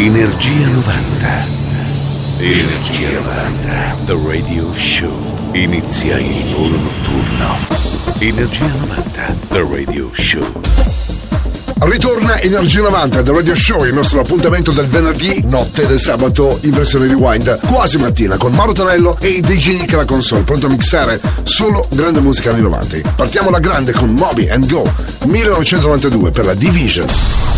Energia 90. Energia 90. The Radio Show. Inizia il volo notturno. Energia 90. The Radio Show. Ritorna Energia 90 del Radio Show, il nostro appuntamento del venerdì notte del sabato in versione rewind, quasi mattina, con Mauro Tonello e DJ Nick alla console, pronto a mixare solo grande musica anni 90. Partiamo alla grande con Moby and Go, 1992 per la Division.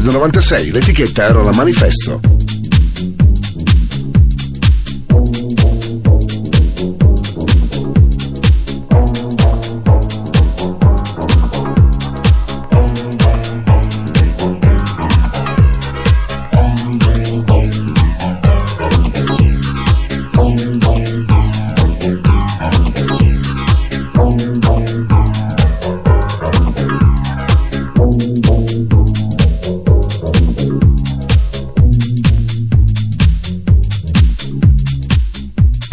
Del 96, l'etichetta era la Manifesto.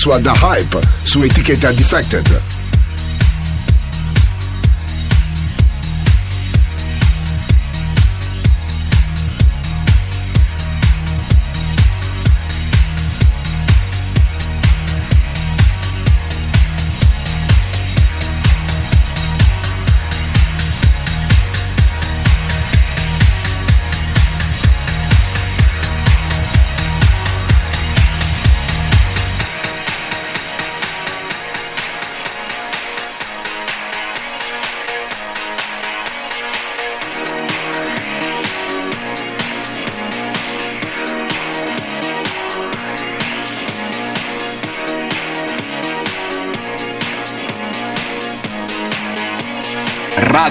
Sua The Hype su etichetta Defected.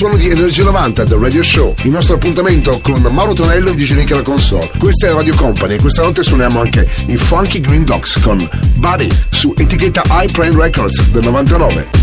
Suono di Energia 90 del Radio Show, il nostro appuntamento con Mauro Tonello e DJ Nick alla console. Questa è Radio Company e questa notte suoniamo anche i Funky Green Dogs con Buddy su etichetta iPrime Records del 99.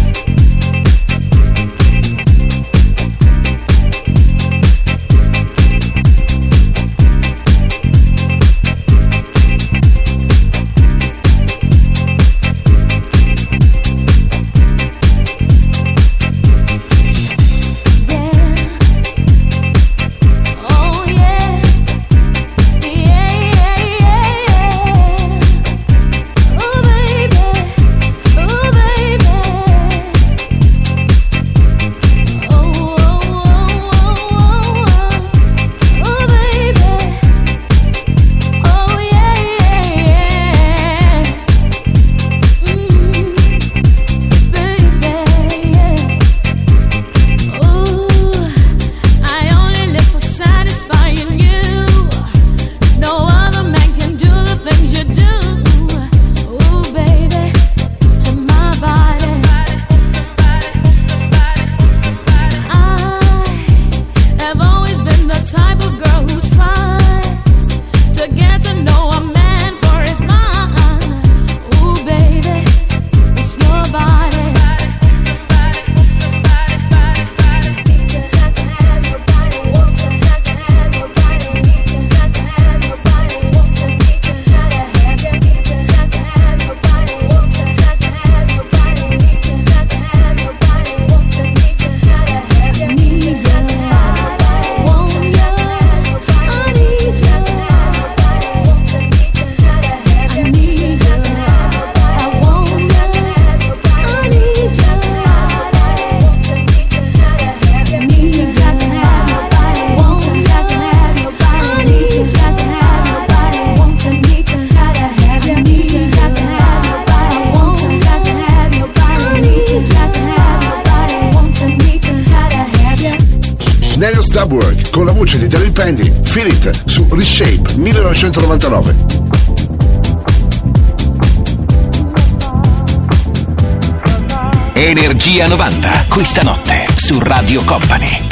Company.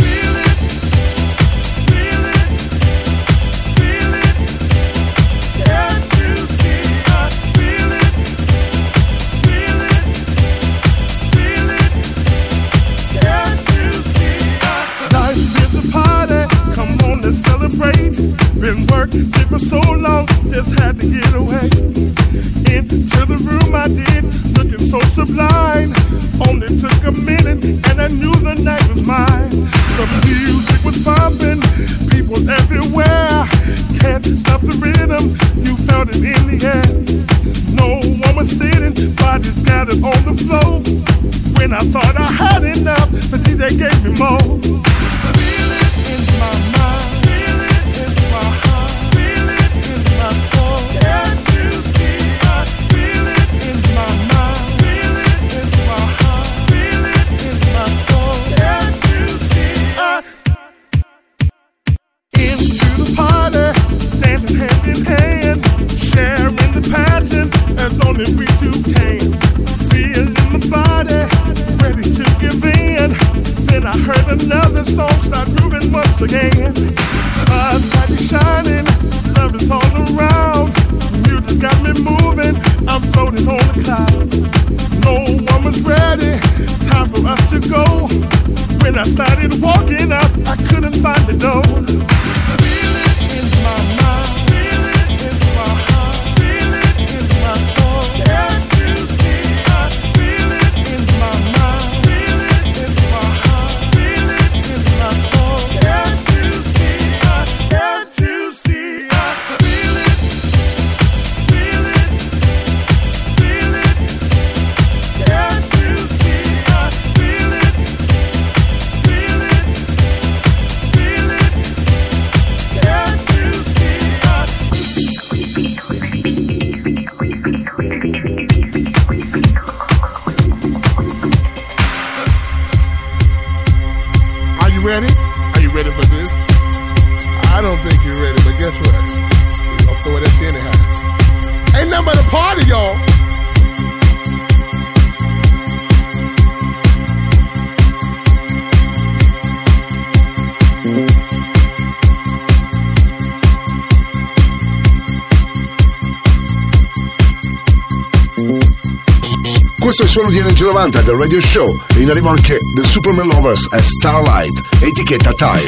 suono di Energy 90 del Radio Show e in arrivo anche The Superman Lovers e Starlight, etichetta Time.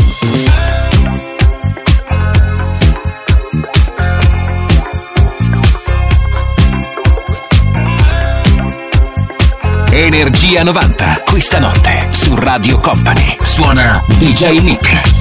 Energia 90, questa notte su Radio Company. Suona DJ Nick.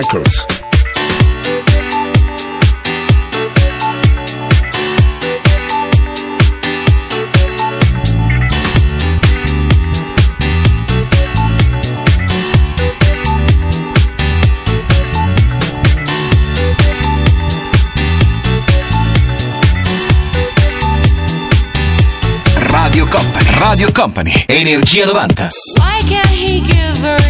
Records. Radio Company, Radio Company, Energia 90. Why can't he give her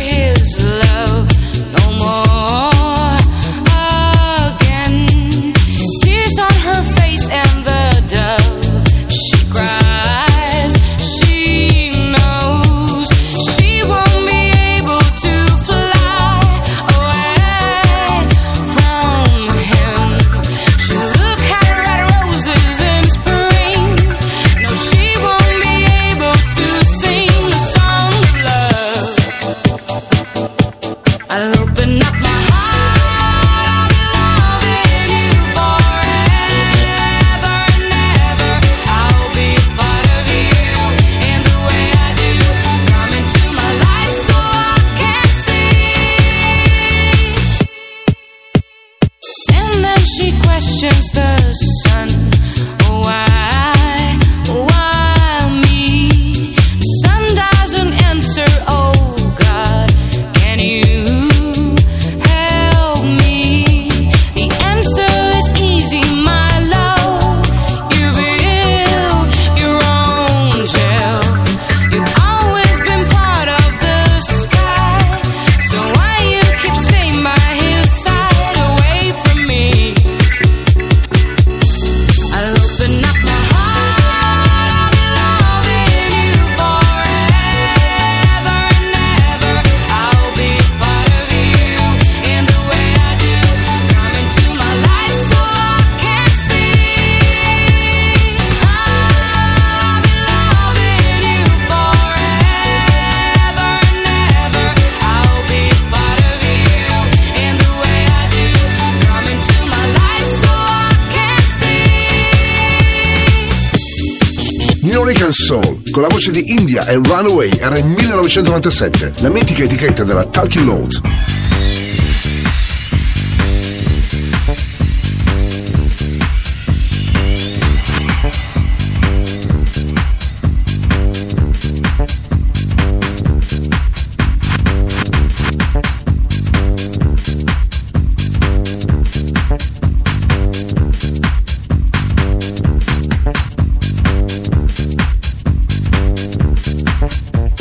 e Runaway era in 1997, la mitica etichetta della Talking Loads.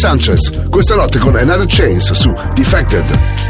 Sanchez, questa notte con Another Chains su Defected.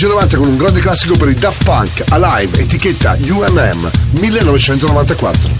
Energia 90 con un grande classico per i Daft Punk, Alive, etichetta UMM 1994.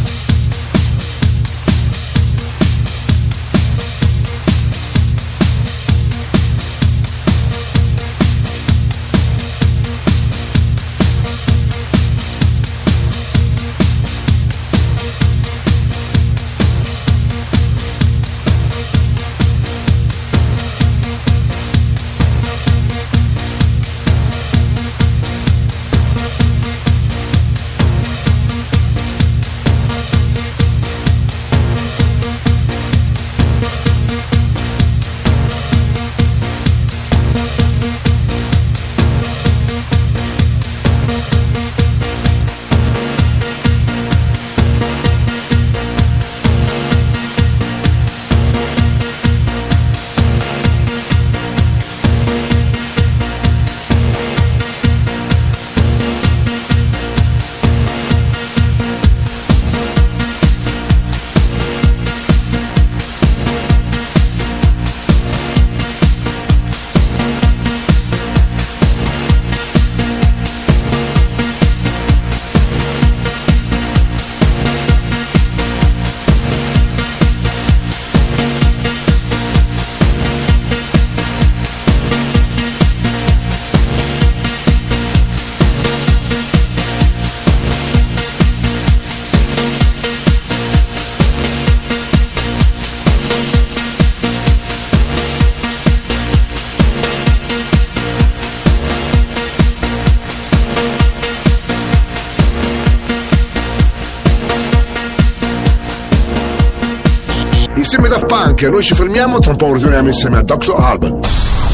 Che noi ci fermiamo, tra un po' ritorniamo insieme a Dr. Alban.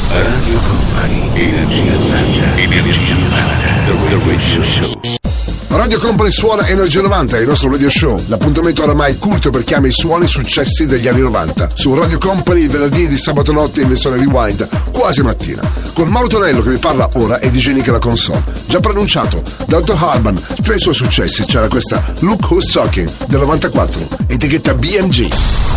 Radio Company, Energia 90, Energia 90, The Radio Show. Radio Company suona Energia 90, il nostro radio show. L'appuntamento oramai culto per chiama i suoni successi degli anni 90. Su Radio Company il venerdì di sabato notte in versione rewind, quasi mattina. Con Mauro Tonello che vi parla ora e DJ Nick la console. Già pronunciato, Dr. Harban, tra i suoi successi c'era questa Look Who's Talking del 94, etichetta BMG.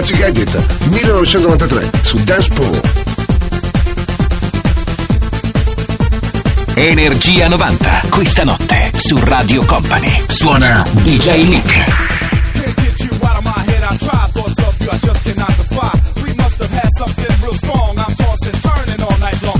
Cazzi Gadget 1993 su Dance Pro. Energia 90, questa notte su Radio Company. Suona DJ Nick. Something real strong. I'm tossing, turning all night long.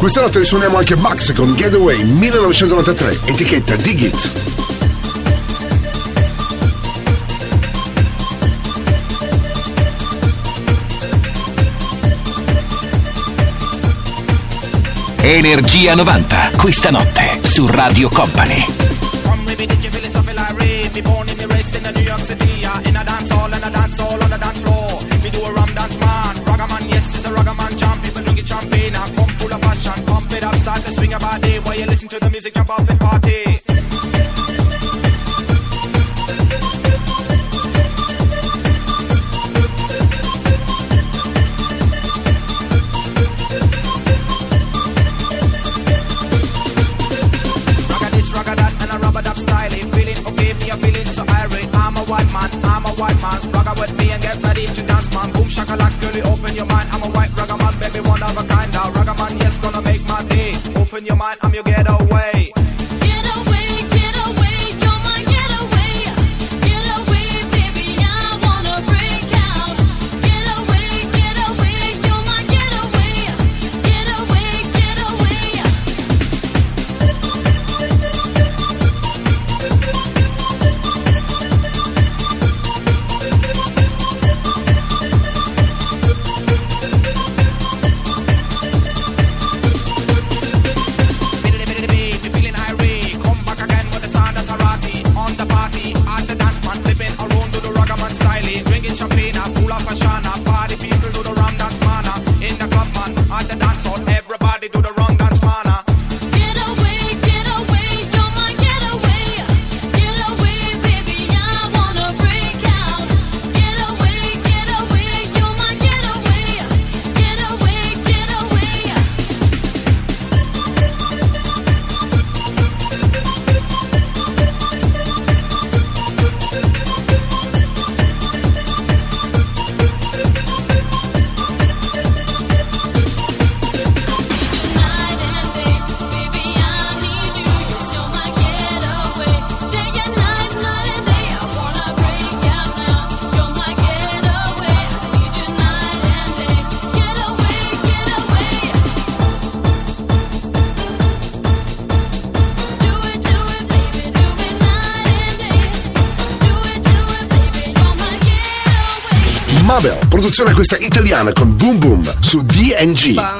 Questa notte ne suoniamo anche Max con Getaway 1993, etichetta Digit. Energia 90, questa notte su Radio Company. up in Suona questa italiana con Boom Boom su DNG.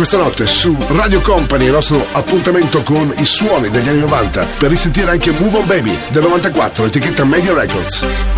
questa notte su Radio Company, il nostro appuntamento con i suoni degli anni 90 per risentire anche Move On Baby del 94, etichetta Media Records.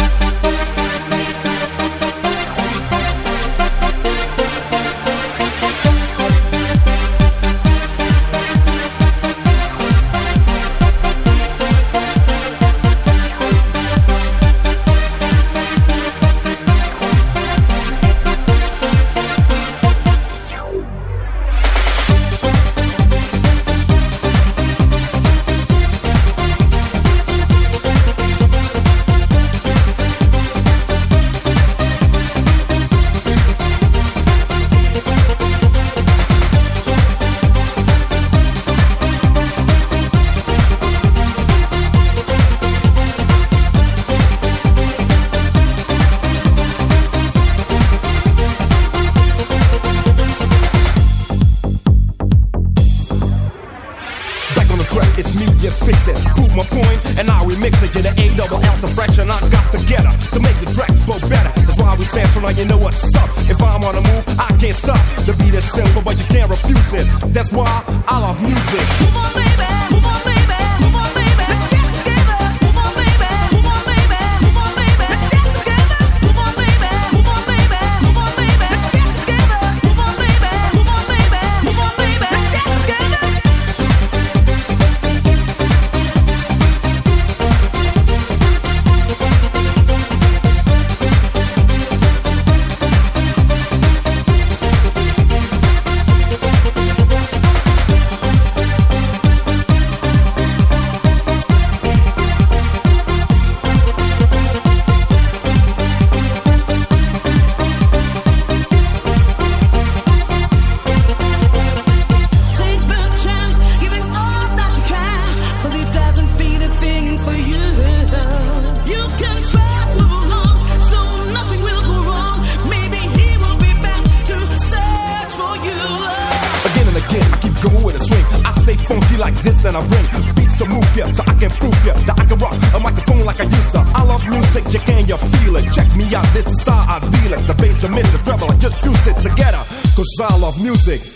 Music.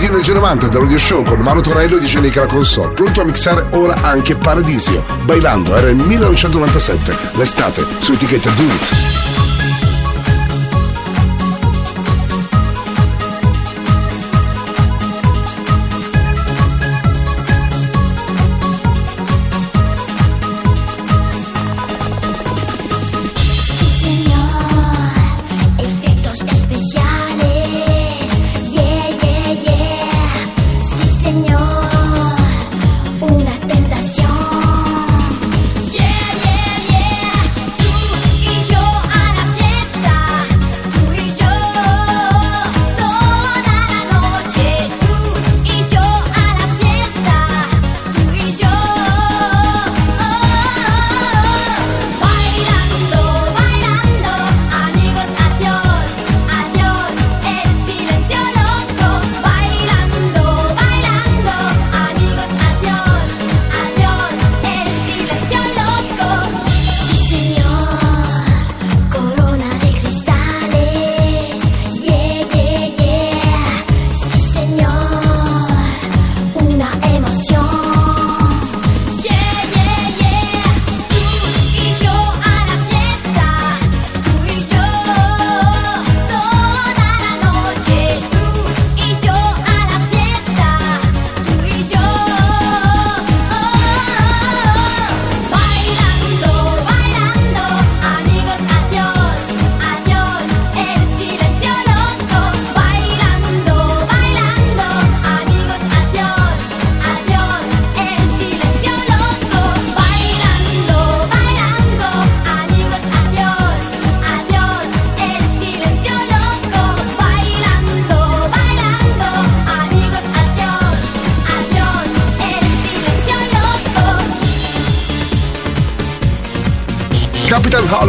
minuti del G90 del Radio Show con Mauro Torello e Genica la Console, pronto a mixare ora anche Paradisio. Bailando era il 1997, l'estate, su etichetta Do It.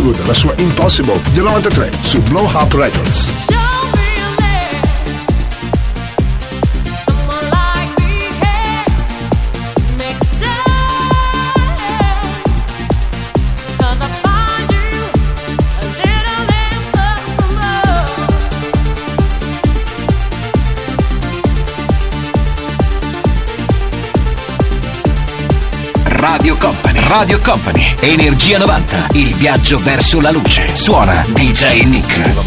Norwood la sua Impossible del 93 su Blow Up Records. Radio Company, Energia 90, il viaggio verso la luce. Suona DJ Nick.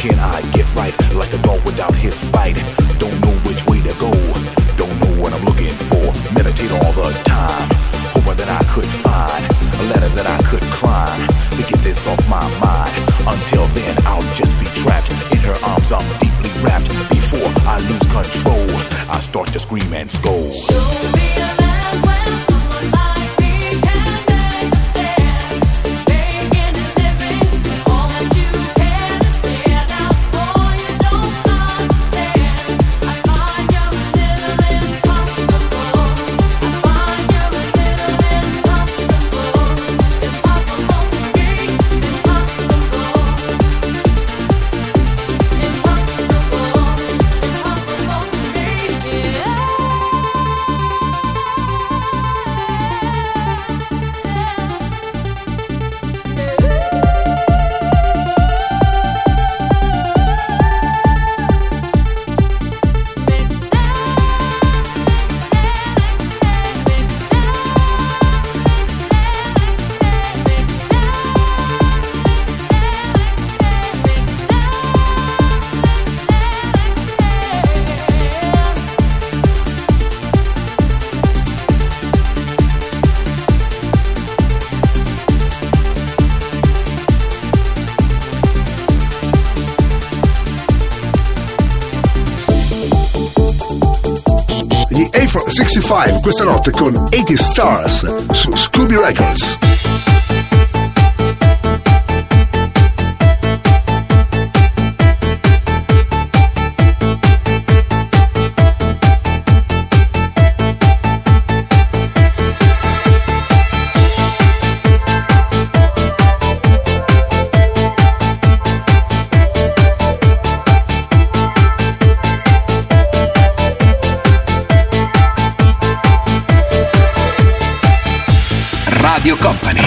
Can I get right like a dog without his bite? 5 questa notte con 80 Stars su Scooby Records.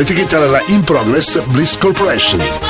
94, l'etichetta della In Progress Bliss Corporation.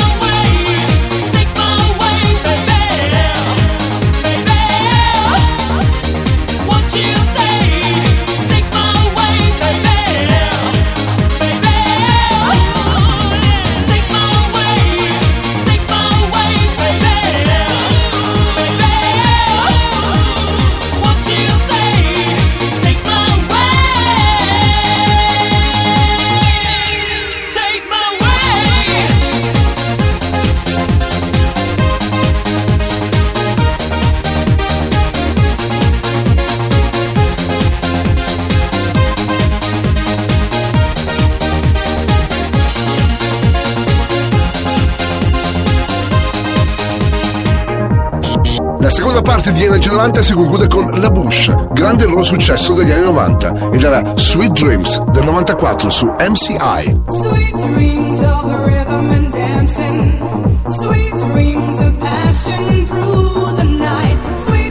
Parte di Energy 90 si conclude con La Bush, grande loro successo degli anni 90 ed era Sweet Dreams del 94 su MCI. Sweet dreams of rhythm and dancing. Sweet dreams of passion through the night. Sweet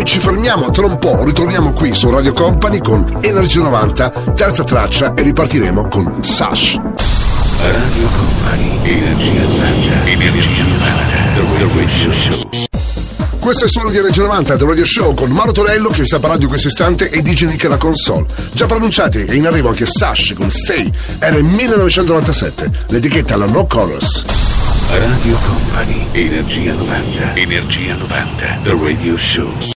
Noi ci fermiamo tra un po', ritorniamo qui su Radio Company con Energy 90, terza traccia e ripartiremo con Sash. Radio Company, Energia 90, Energia 90, The Radio Show. Questo è solo di Energia 90 The Radio Show con Maro Torello che vi sta parlando in questo istante e DJ che la console. Già pronunciati e in arrivo anche Sash con Stay, era il 1997, l'etichetta alla No Colors. Radio Company, Energia 90, Energia 90, The Radio Show.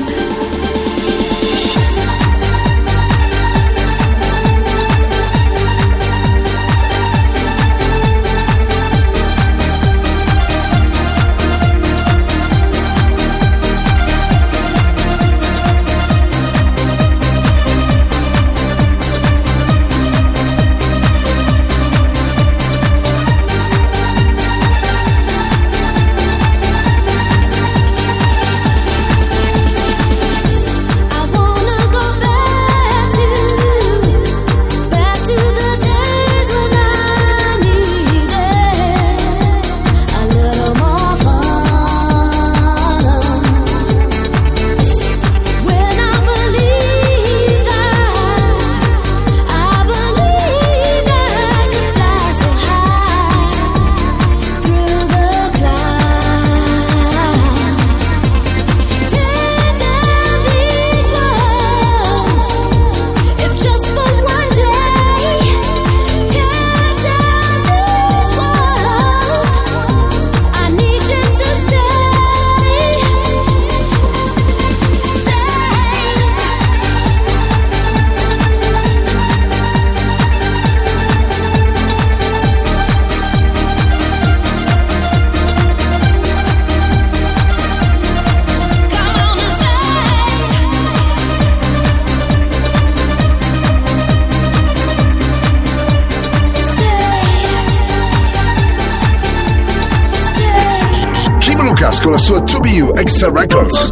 Lucas con la sua 2BU Extra Records.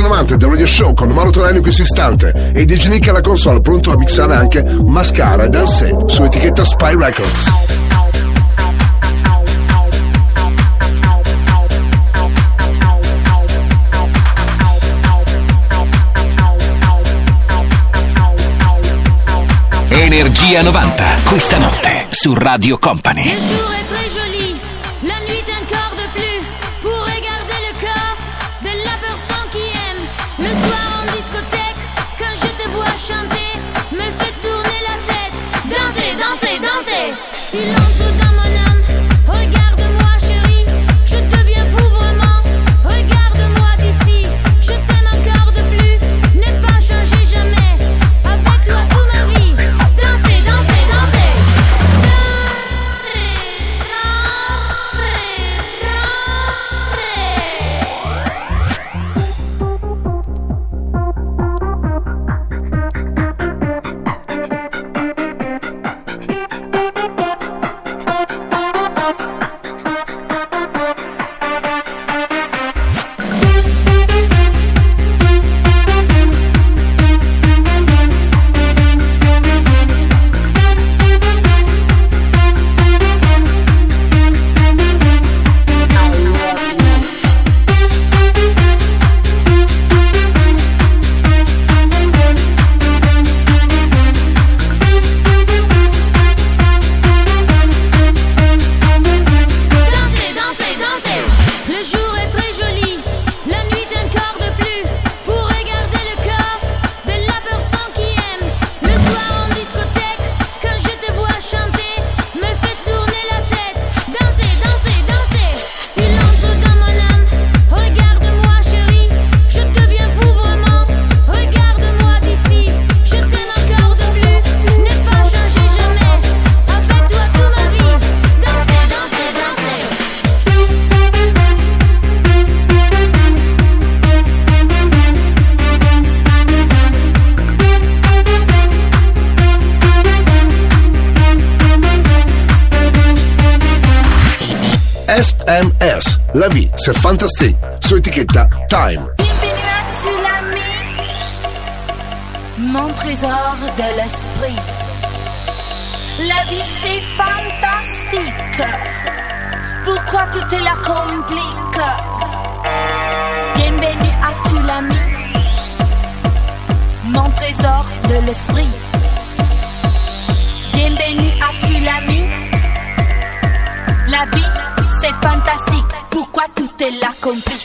90 del Radio Show con Mauro Tonello in questo istante e DJ Nick alla console pronto a mixare anche Mascara da sé su etichetta Spy Records. Energia 90, questa notte su Radio Company. Fantastic sur étiquette Time. tu Mon trésor de l'esprit. La vie c'est fantastique. Pourquoi tu te la compliques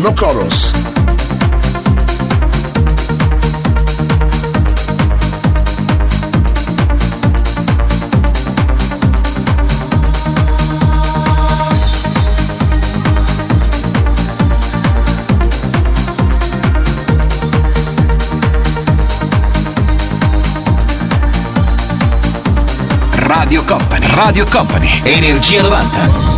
no chorus. Radio Company, Radio Company, Energia 90.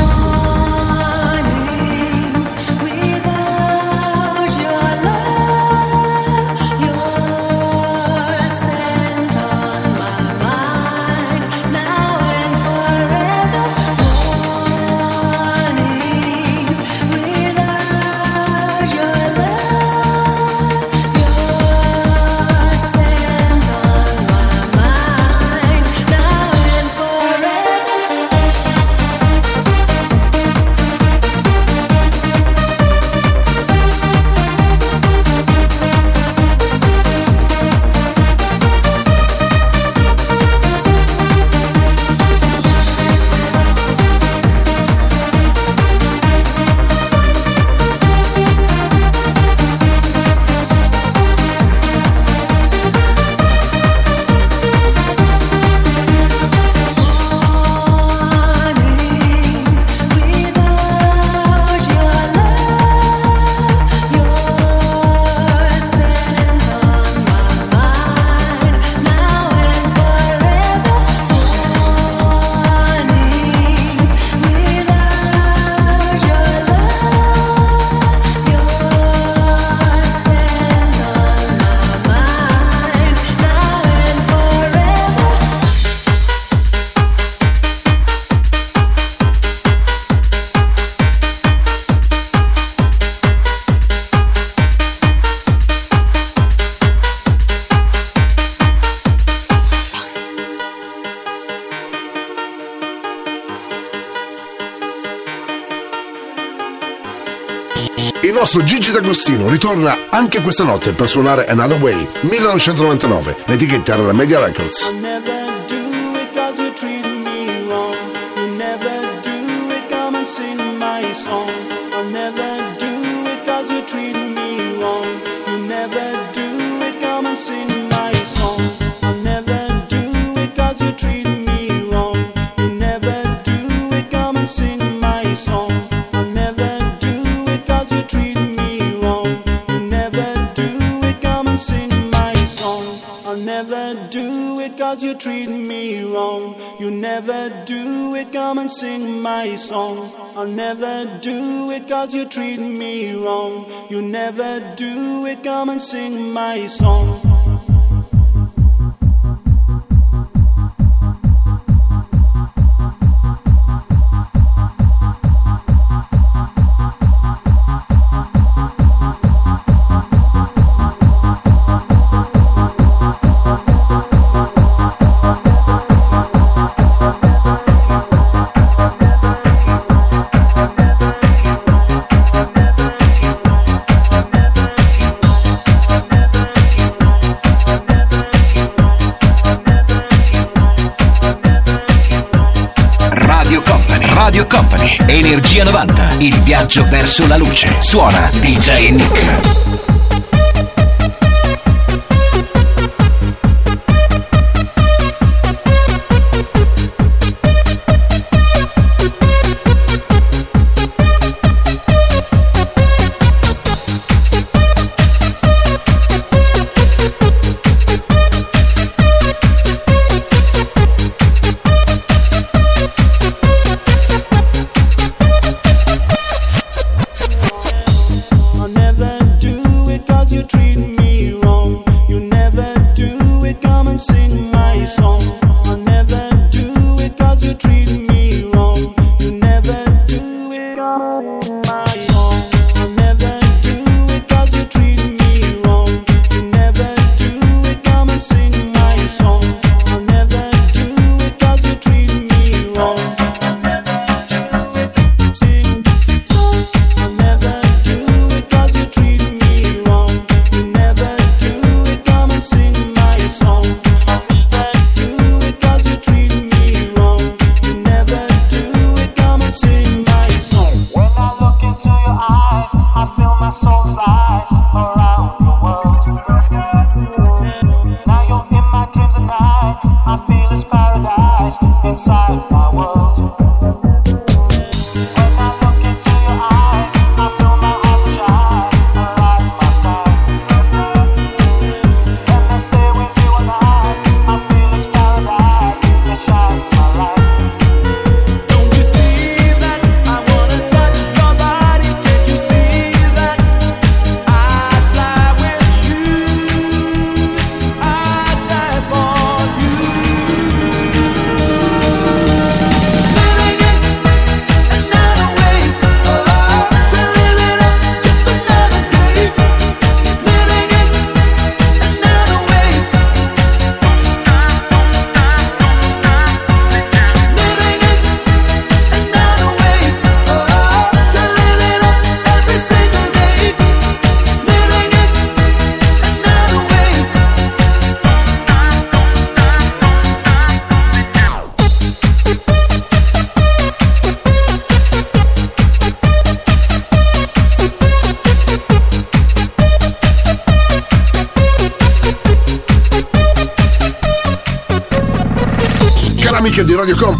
Luigi D'Agostino ritorna anche questa notte per suonare Another Way 1999, l'etichetta era la Media Records. sing my song. viaggio verso la luce. Suona DJ Nick.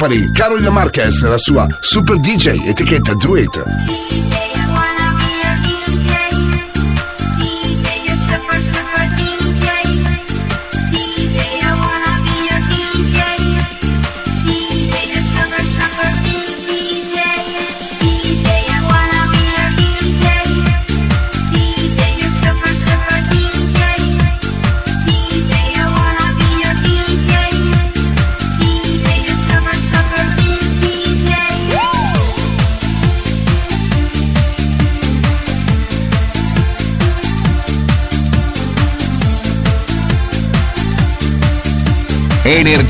Company, Carolina Marquez, la sua Super DJ, etichetta Do It.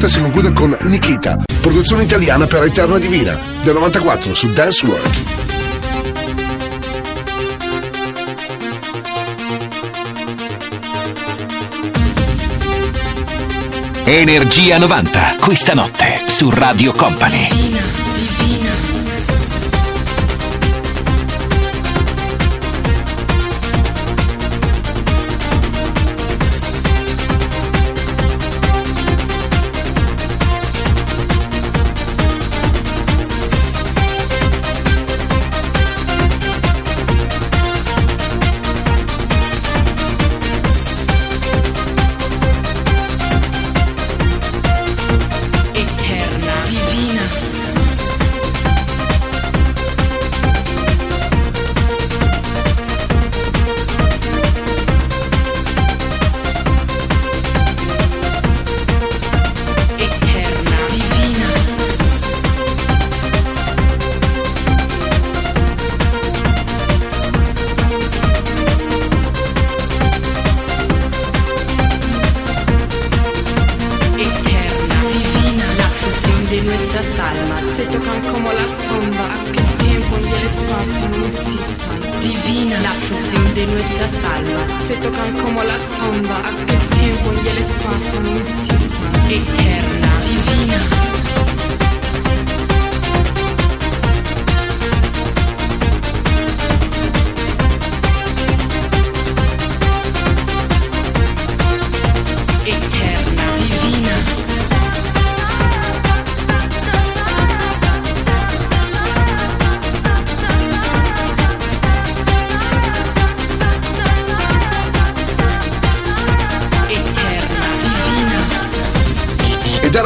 Si conclude con Nikita, produzione italiana per Eterna Divina, del 94 su Dance Work. Energia 90, questa notte su Radio Company.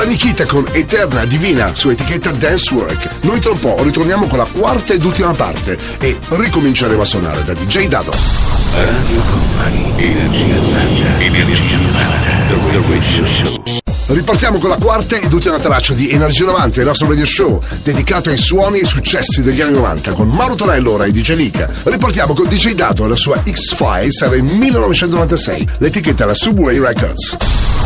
Nikita con Eterna Divina su etichetta Dance Work. Noi tra un po' ritorniamo con la quarta ed ultima parte e ricominceremo a suonare da DJ Dado. Radio Company, Energia 90, Energia 90, The Radio Show. Ripartiamo con la quarta ed ultima traccia di Energia 90, il nostro radio show dedicato ai suoni e ai successi degli anni 90 con Mauro Tonello ora e DJ Nika. Ripartiamo con DJ Dato e la sua X-Files era il 1996, l'etichetta era Subway Records.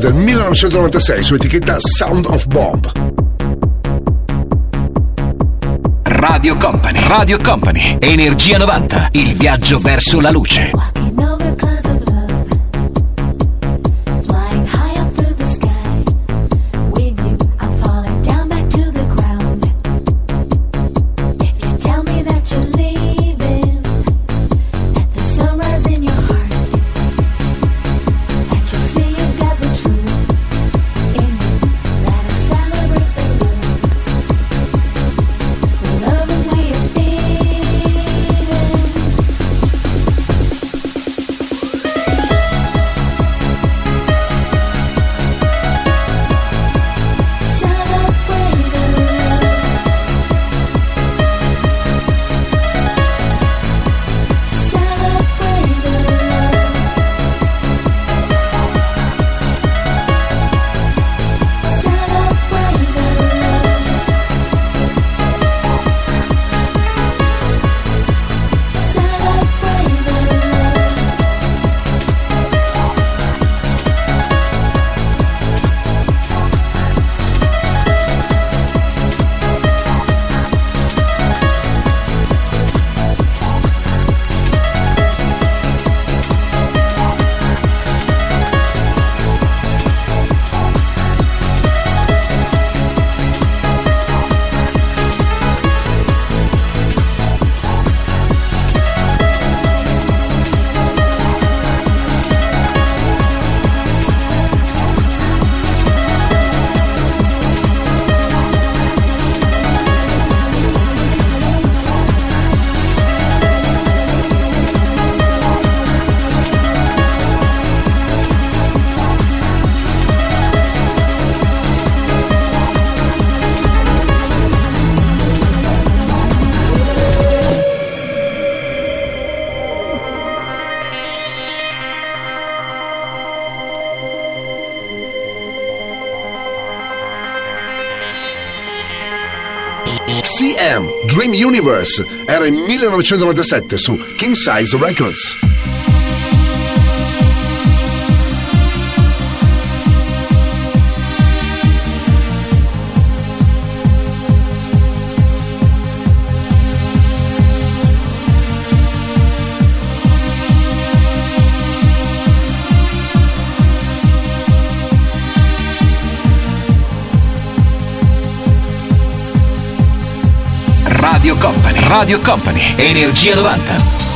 Del 1996 su etichetta Sound of Bomb. Radio Company, Radio Company, Energia 90, il viaggio verso la luce. Universe, era in 1997 su King Size Records. Company, Radio Company, Energia 90.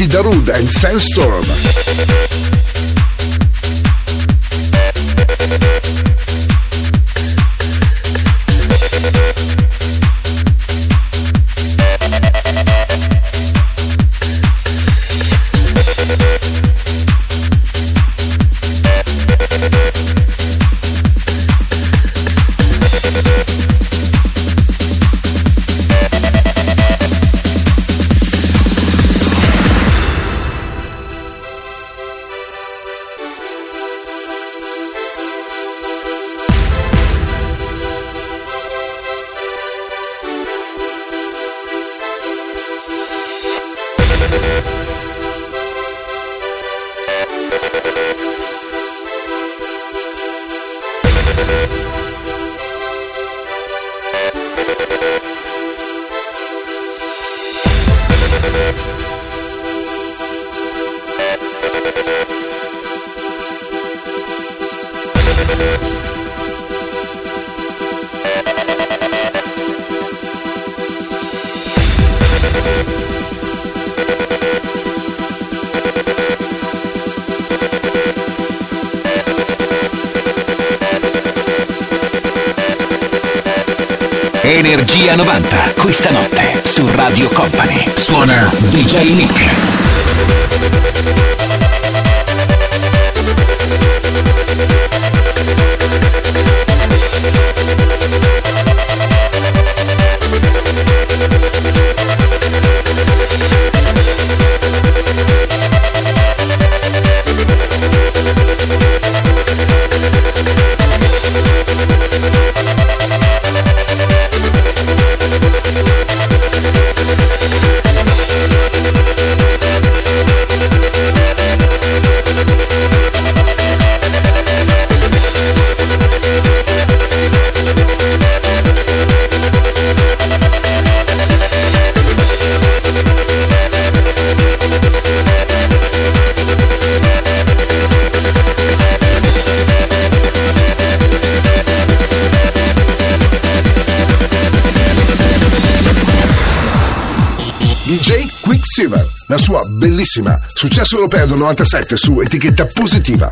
Kid Darude and Sandstorm. Bellissima successo europeo del 97 su etichetta positiva.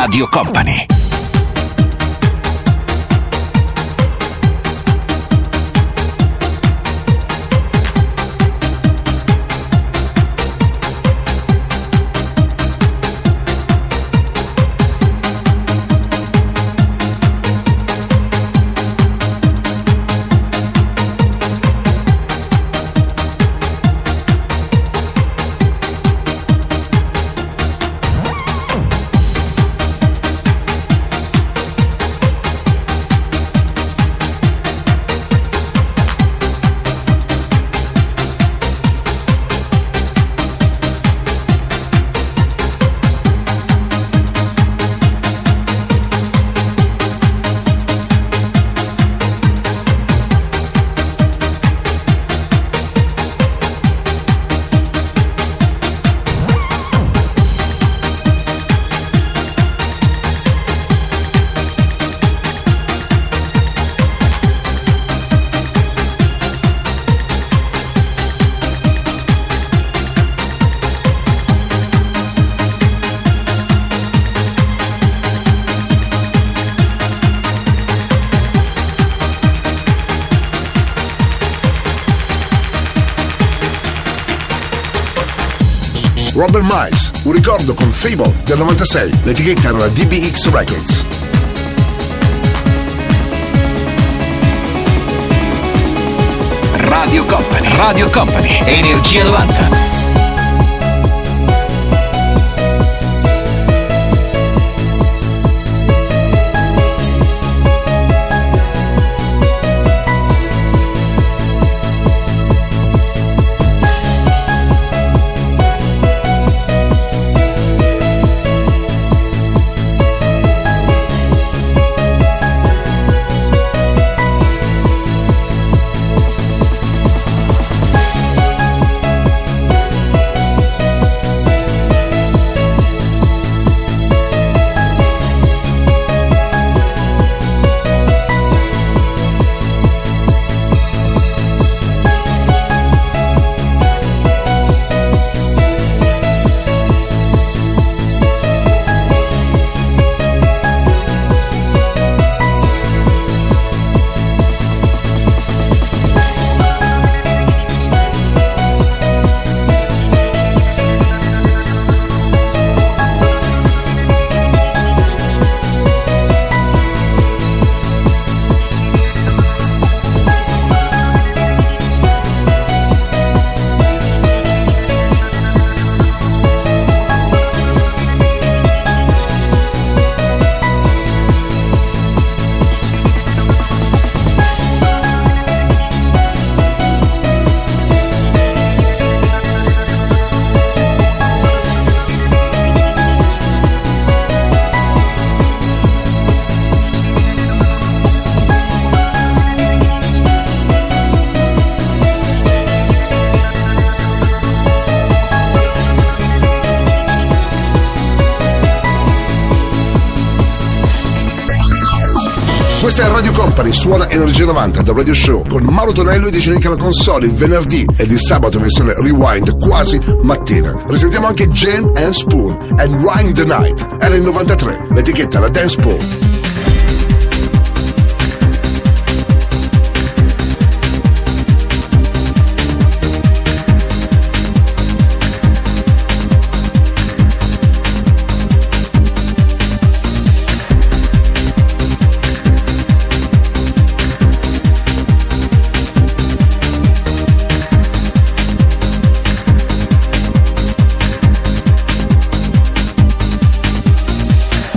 Radio Company. Un ricordo con Fable del 96, l'etichetta era la DBX Records. Radio Company, Radio Company, Energia 90. Company, suona Energia 90 da Radio Show con Mauro Tonello e DJ Nick alla console il venerdì e il sabato versione rewind quasi mattina. Risentiamo anche Jen and Spoon and Rhyme the Night. Era il 93, l'etichetta la Dance Pool.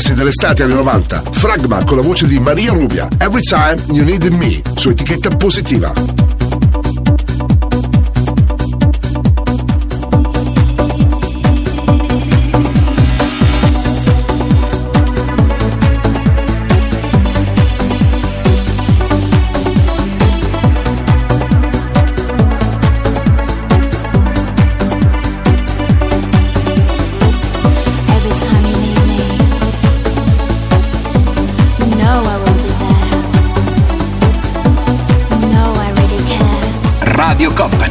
successi dell'estate anni 90. Fragma con la voce di Maria Rubia. Every time you need me su etichetta positiva.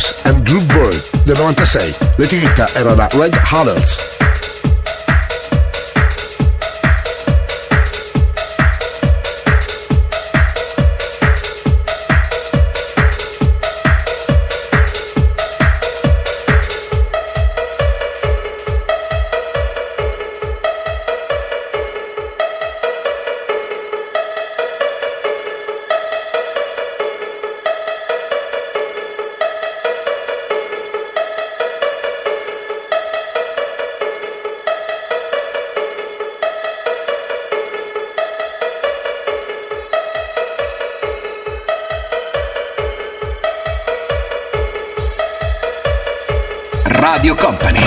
Blues and Groove Boy del 96. L'etichetta era la Red Harlots.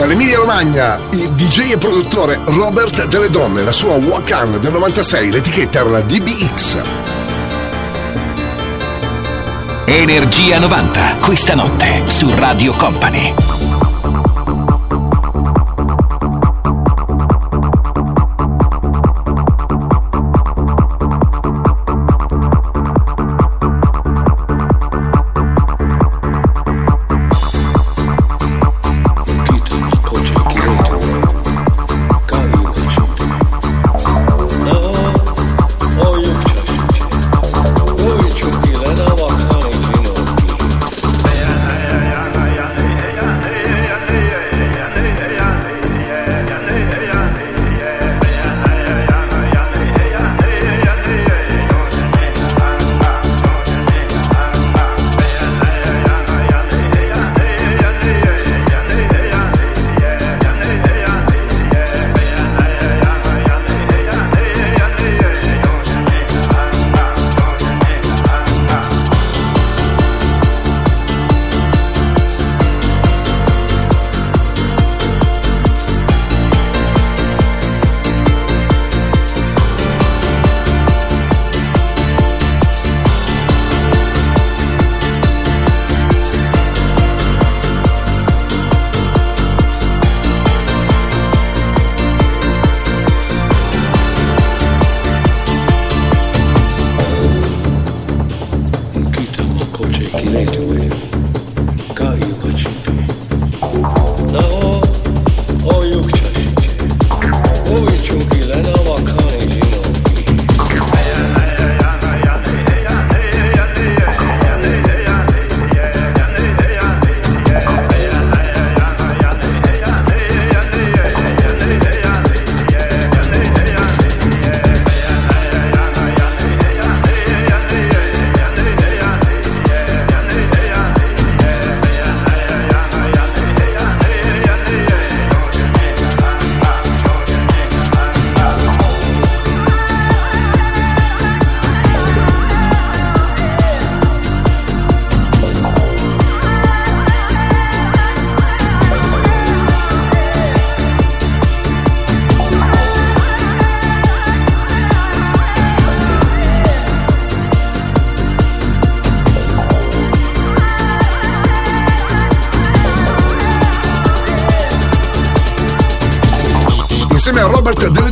Dall'Emilia Romagna, il DJ e produttore Robert Delle Donne, la sua Wakan del 96, l'etichetta era la DBX. Energia 90. Questa notte su Radio Company.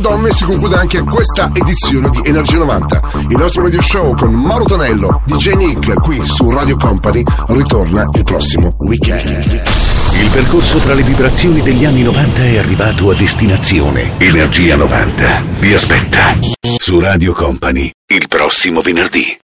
Donne si conclude anche questa edizione di Energia 90. Il nostro radio show con Mauro Tonello, DJ Nick, qui su Radio Company, ritorna il prossimo weekend. Il percorso tra le vibrazioni degli anni 90 è arrivato a destinazione. Energia 90 vi aspetta su Radio Company il prossimo venerdì.